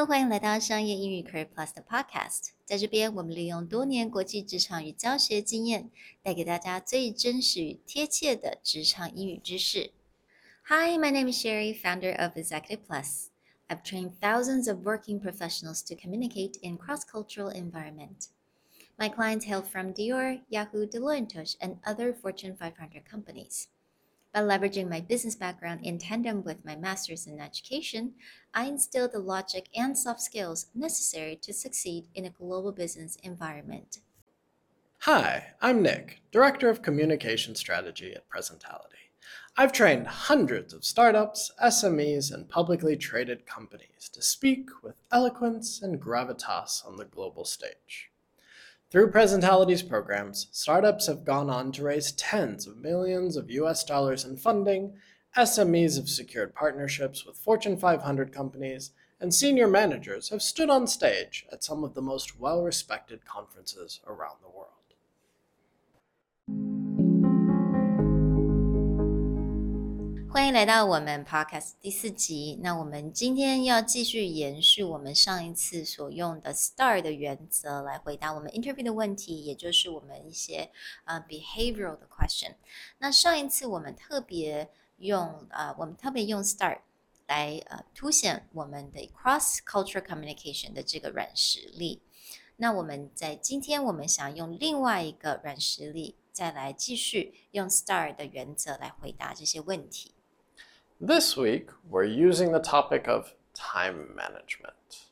Hello，欢迎来到商业英语 Career Plus 的 Podcast。在这边，我们利用多年国际职场与教学经验，带给大家最真实与贴切的职场英语知识。Hi, my name is Sherry, founder of Executive Plus. I've trained thousands of working professionals to communicate in cross-cultural environment. My clients hail from Dior, Yahoo, Deloitte, and other Fortune 500 companies. By leveraging my business background in tandem with my master's in education, I instill the logic and soft skills necessary to succeed in a global business environment. Hi, I'm Nick, Director of Communication Strategy at Presentality. I've trained hundreds of startups, SMEs, and publicly traded companies to speak with eloquence and gravitas on the global stage. Through Presentality's programs, startups have gone on to raise tens of millions of US dollars in funding, SMEs have secured partnerships with Fortune 500 companies, and senior managers have stood on stage at some of the most well respected conferences around the world. 欢迎来到我们 Podcast 第四集。那我们今天要继续延续我们上一次所用的 STAR 的原则来回答我们 interview 的问题，也就是我们一些呃 behavioral 的 question。那上一次我们特别用呃我们特别用 STAR 来呃凸显我们的 cross cultural communication 的这个软实力。那我们在今天我们想用另外一个软实力，再来继续用 STAR 的原则来回答这些问题。This week, we're using the topic of time management.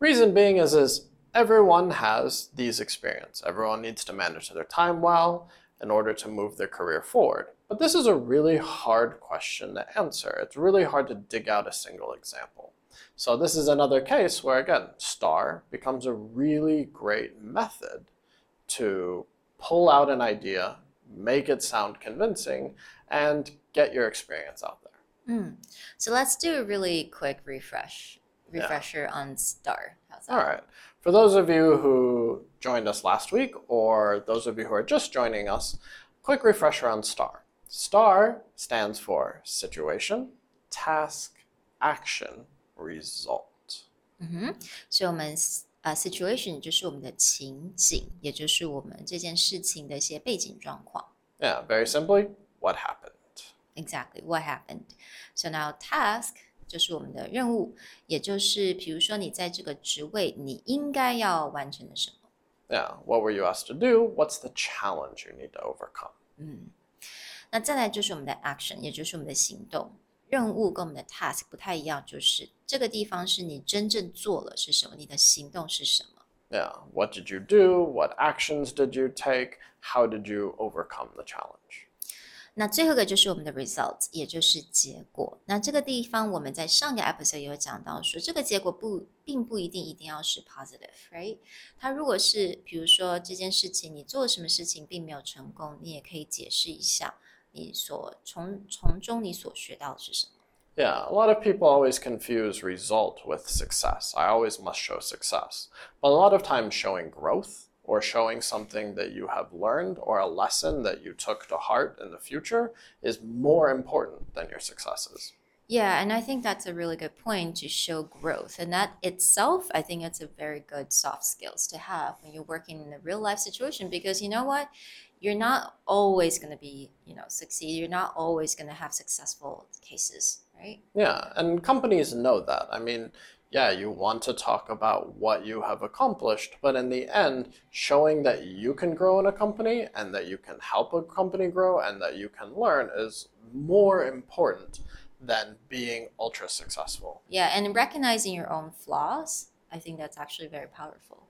Reason being is, is everyone has these experience. Everyone needs to manage their time well in order to move their career forward. But this is a really hard question to answer. It's really hard to dig out a single example. So this is another case where again, STAR becomes a really great method to pull out an idea, make it sound convincing, and get your experience out. Mm. So let's do a really quick refresh refresher on STAR. How's that? All right. For those of you who joined us last week, or those of you who are just joining us, quick refresher on STAR. STAR stands for situation, task, action, result. 嗯哼，所以我们呃 situation 就是我们的情景，也就是我们这件事情的一些背景状况。 Yeah, very simply, what happened? Exactly what happened. So now task 就是我们的任务，也就是比如说你在这个职位，你应该要完成的什么。 Yeah, what were you asked to do? What's the challenge you need to overcome? 嗯，那再来就是我们的 action，也就是我们的行动。任务跟我们的 task 不太一样，就是这个地方是你真正做了是什么，你的行动是什么。 Yeah, what did you do? What actions did you take? How did you overcome the challenge? 那最后一个就是我们的 result，也就是结果。那这个地方我们在上个 episode 也有讲到说，这个结果不并不一定一定要是 positive，right？它如果是比如说这件事情你做了什么事情并没有成功，你也可以解释一下你所从从中你所学到的是什么。 Yeah, a lot of people always confuse result with success. I always must show success. But a lot of times, showing growth or showing something that you have learned or a lesson that you took to heart in the future is more important than your successes. Yeah, and I think that's a really good point to show growth. And that itself, I think it's a very good soft skills to have when you're working in a real life situation because you know what? You're not always going to be, you know, succeed. You're not always going to have successful cases, right? Yeah, and companies know that. I mean, yeah, you want to talk about what you have accomplished, but in the end, showing that you can grow in a company and that you can help a company grow and that you can learn is more important than being ultra successful. Yeah, and recognizing your own flaws, I think that's actually very powerful.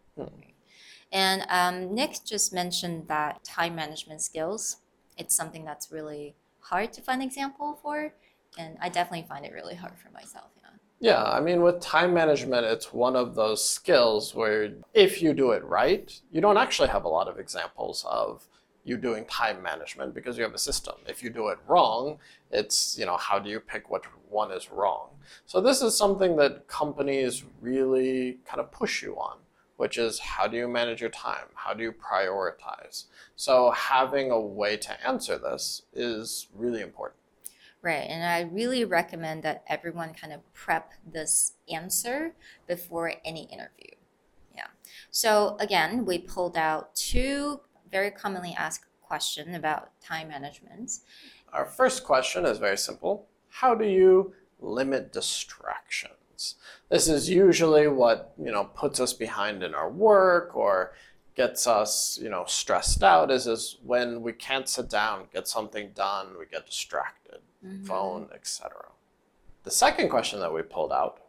And um, Nick just mentioned that time management skills. It's something that's really hard to find example for, and I definitely find it really hard for myself. Yeah. I mean, with time management, it's one of those skills where if you do it right, you don't actually have a lot of examples of you doing time management because you have a system. If you do it wrong, it's, you know, how do you pick which one is wrong? So this is something that companies really kind of push you on, which is how do you manage your time? How do you prioritize? So having a way to answer this is really important. Right. And I really recommend that everyone kind of prep this answer before any interview. Yeah. So again, we pulled out two very commonly asked questions about time management. Our first question is very simple. How do you limit distractions? This is usually what, you know, puts us behind in our work or gets us, you know, stressed out is is when we can't sit down, get something done, we get distracted, Mhm. phone, etc. The second question that we pulled out,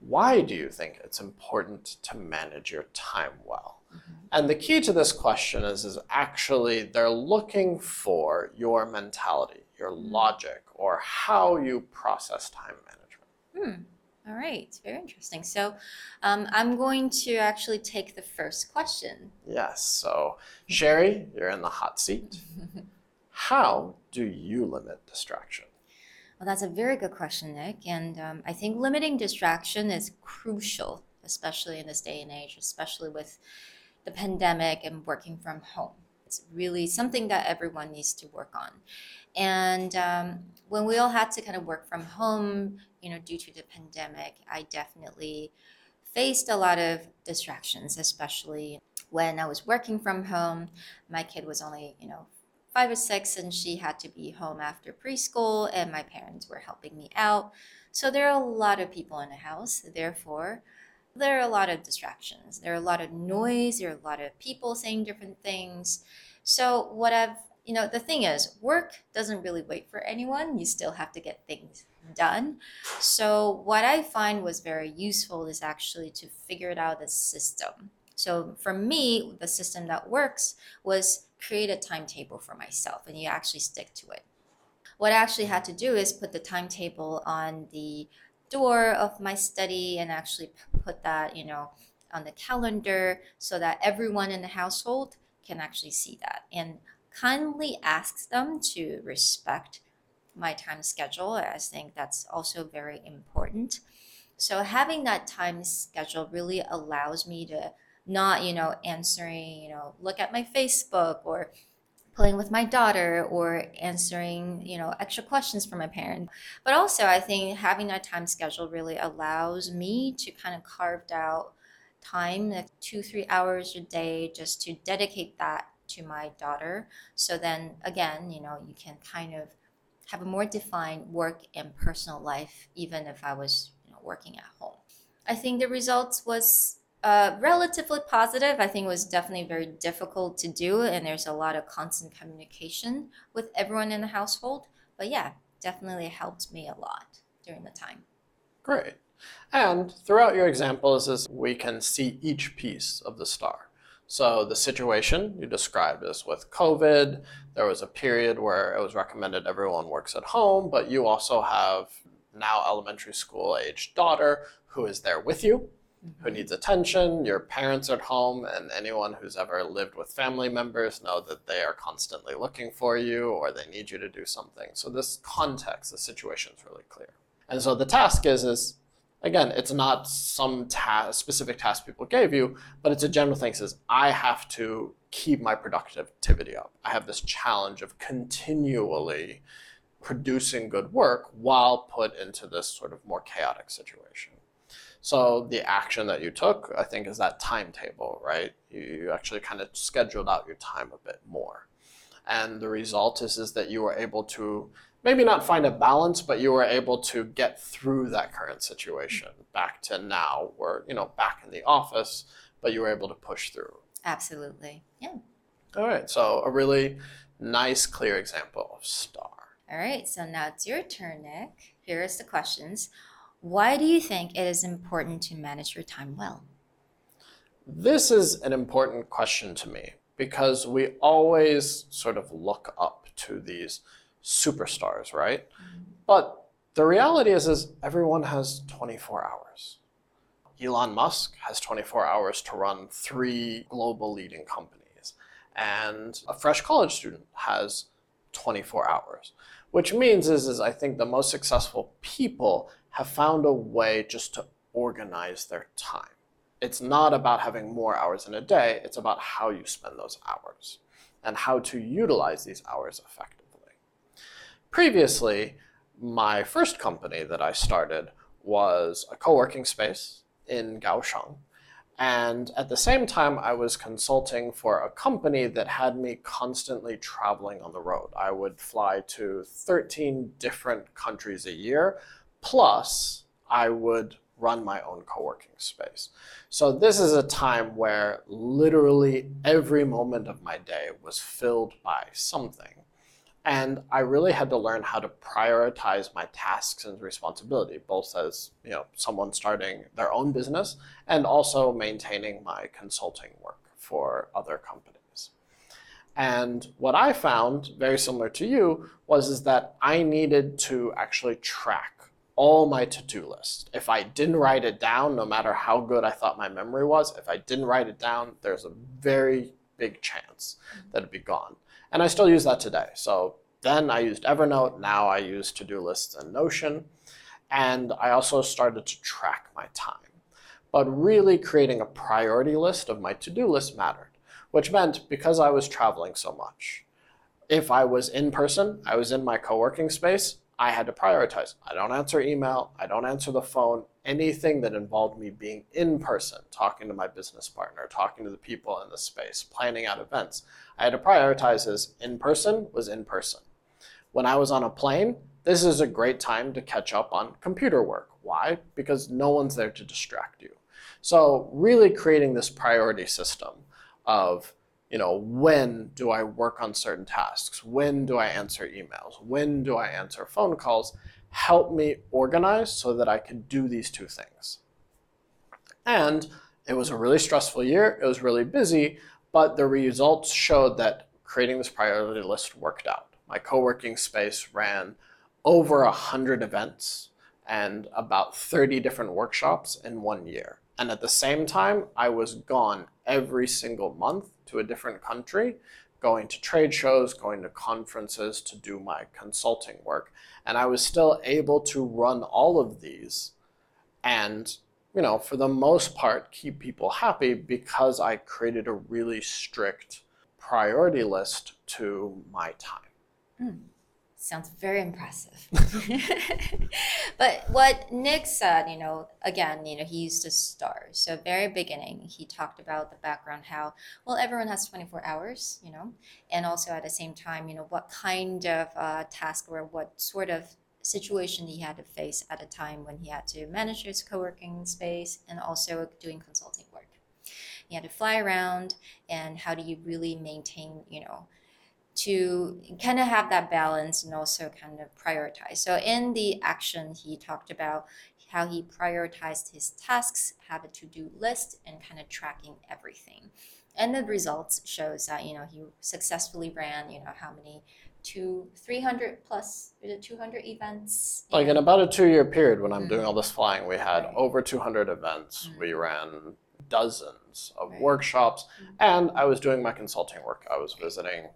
why do you think it's important to manage your time well? And the key to this question is is actually they're looking for your mentality, your logic, or how you process time management. Hmm. All right. Very interesting. So um, I'm going to actually take the first question. Yes, so Sherry, you're in the hot seat. How do you limit distraction? Well, that's a very good question, Nick. And um, I think limiting distraction is crucial, especially in this day and age, especially with the pandemic and working from home. It's really something that everyone needs to work on. And um, when we all had to kind of work from home, you know, due to the pandemic, I definitely faced a lot of distractions, especially when I was working from home. My kid was only, you know, five or six, and she had to be home after preschool, and my parents were helping me out. So there are a lot of people in the house. Therefore, there are a lot of distractions. There are a lot of noise. There are a lot of people saying different things. So what I've you know the thing is work doesn't really wait for anyone you still have to get things done so what i find was very useful is actually to figure it out the system so for me the system that works was create a timetable for myself and you actually stick to it what i actually had to do is put the timetable on the door of my study and actually put that you know on the calendar so that everyone in the household can actually see that and kindly ask them to respect my time schedule. I think that's also very important. So having that time schedule really allows me to not, you know, answering, you know, look at my Facebook or playing with my daughter or answering, you know, extra questions from my parent. But also I think having that time schedule really allows me to kind of carve out time, like two, three hours a day, just to dedicate that to my daughter. So then again, you know, you can kind of have a more defined work and personal life, even if I was you know, working at home. I think the results was uh, relatively positive. I think it was definitely very difficult to do, and there's a lot of constant communication with everyone in the household. But yeah, definitely helped me a lot during the time. Great. And throughout your examples, is we can see each piece of the star. So the situation you described is with COVID. There was a period where it was recommended everyone works at home, but you also have now elementary school age daughter who is there with you, who needs attention. Your parents are at home, and anyone who's ever lived with family members know that they are constantly looking for you or they need you to do something. So this context, the situation is really clear. And so the task is is again, it's not some ta- specific task people gave you, but it's a general thing. Says, I have to keep my productivity up. I have this challenge of continually producing good work while put into this sort of more chaotic situation. So the action that you took, I think, is that timetable, right? You, you actually kind of scheduled out your time a bit more. And the result is, is that you were able to maybe not find a balance, but you were able to get through that current situation back to now, where you know back in the office, but you were able to push through. Absolutely. Yeah. All right, so a really nice, clear example of star. All right, so now it's your turn, Nick. Here is the questions. Why do you think it is important to manage your time well? This is an important question to me because we always sort of look up to these superstars, right? Mm-hmm. But the reality is, is everyone has 24 hours. Elon Musk has 24 hours to run three global leading companies, and a fresh college student has 24 hours. Which means is, is I think the most successful people have found a way just to organize their time. It's not about having more hours in a day, it's about how you spend those hours and how to utilize these hours effectively. Previously, my first company that I started was a co working space in Kaohsiung. And at the same time, I was consulting for a company that had me constantly traveling on the road. I would fly to 13 different countries a year, plus, I would run my own co working space. So, this is a time where literally every moment of my day was filled by something. And I really had to learn how to prioritize my tasks and responsibility, both as you know someone starting their own business and also maintaining my consulting work for other companies. And what I found, very similar to you, was is that I needed to actually track all my to-do list. If I didn't write it down, no matter how good I thought my memory was, if I didn't write it down, there's a very big chance that it'd be gone. And I still use that today. So then I used Evernote, now I use to-do lists and Notion. And I also started to track my time. But really creating a priority list of my to-do list mattered, which meant because I was traveling so much, if I was in person, I was in my co-working space, I had to prioritize. I don't answer email, I don't answer the phone, anything that involved me being in person, talking to my business partner, talking to the people in the space, planning out events. I had to prioritize as in person was in person. When I was on a plane, this is a great time to catch up on computer work. Why? Because no one's there to distract you. So, really creating this priority system of you know, when do I work on certain tasks? When do I answer emails? When do I answer phone calls? Help me organize so that I can do these two things. And it was a really stressful year. It was really busy, but the results showed that creating this priority list worked out. My co working space ran over 100 events and about 30 different workshops in one year. And at the same time, I was gone every single month to a different country, going to trade shows, going to conferences to do my consulting work. And I was still able to run all of these and, you know, for the most part, keep people happy because I created a really strict priority list to my time. Mm. Sounds very impressive. but what Nick said, you know, again, you know, he used a star. So very beginning, he talked about the background, how well everyone has 24 hours, you know, and also at the same time, you know, what kind of uh, task or what sort of situation he had to face at a time when he had to manage his co-working space and also doing consulting work. He had to fly around, and how do you really maintain, you know, to kind of have that balance and also kind of prioritize. So in the action, he talked about how he prioritized his tasks, have a to-do list, and kind of tracking everything. And the results shows that you know he successfully ran you know how many two 300 plus 200 events like in about a two year period when i'm mm-hmm. doing all this flying we had right. over 200 events mm-hmm. we ran dozens of right. workshops mm-hmm. and i was doing my consulting work i was visiting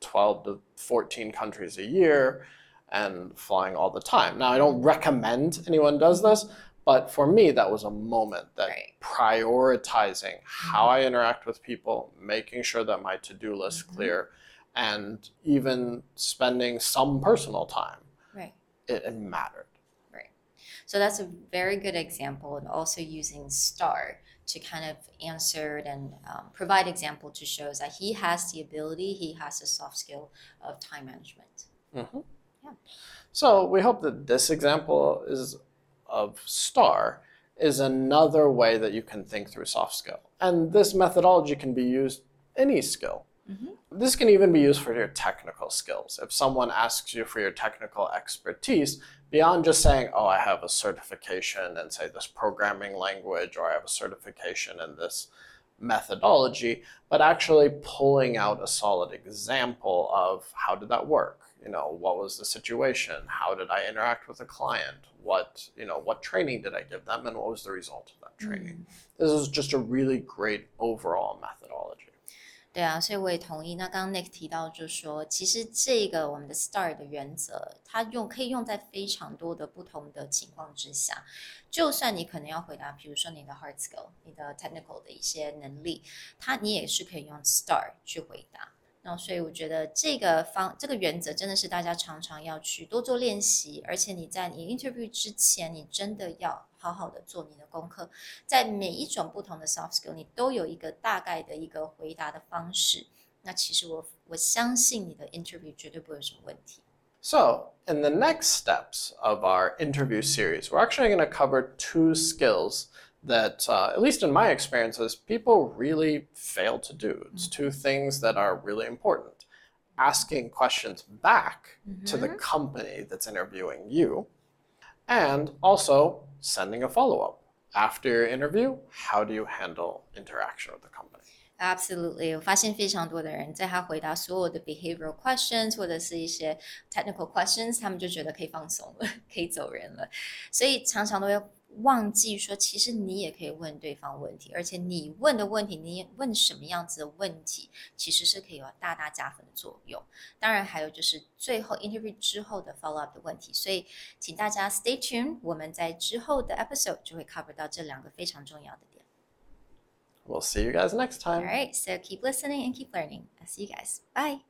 12 to 14 countries a year and flying all the time. Now, I don't recommend anyone does this, but for me, that was a moment that right. prioritizing how I interact with people, making sure that my to do list mm-hmm. clear, and even spending some personal time. Right. It, it mattered. Right. So that's a very good example, and also using STAR to kind of answer and um, provide example to show that he has the ability, he has the soft skill of time management. Mm-hmm. Yeah. So we hope that this example is of STAR is another way that you can think through soft skill. And this methodology can be used any skill. Mm-hmm. This can even be used for your technical skills. If someone asks you for your technical expertise, beyond just saying, oh, I have a certification in, say, this programming language, or I have a certification in this methodology, but actually pulling out a solid example of how did that work? You know, what was the situation? How did I interact with a client? What, you know, what training did I give them and what was the result of that training? Mm. This is just a really great overall methodology. 对啊，所以我也同意。那刚刚 Nick 提到，就是说，其实这个我们的 STAR 的原则，它用可以用在非常多的不同的情况之下。就算你可能要回答，比如说你的 hard skill、你的 technical 的一些能力，它你也是可以用 STAR 去回答。那所以我觉得这个方这个原则真的是大家常常要去多做练习，而且你在你 interview 之前，你真的要好好的做你的功课，在每一种不同的 soft skill，你都有一个大概的一个回答的方式。那其实我我相信你的 interview 绝对不会有什么问题。 So, in the next steps of our interview series, we're actually going to cover two skills that, uh, at least in my experiences, people really fail to do. It's two things that are really important asking questions back to the company that's interviewing you, and also sending a follow up. After your interview, how do you handle interaction with the company? Absolutely，我发现非常多的人在他回答所有的 behavioral questions 或者是一些 technical questions，他们就觉得可以放松了，可以走人了，所以常常都会 忘记说，其实你也可以问对方问题，而且你问的问题，你问什么样子的问题，其实是可以有大大加分的作用。当然，还有就是最后 interview 之后的 follow up 的问题，所以请大家 stay tuned，我们在之后的 episode 就会 cover 到这两个非常重要的点。We'll see you guys next time. All right, so keep listening and keep learning. I'll see you guys. Bye.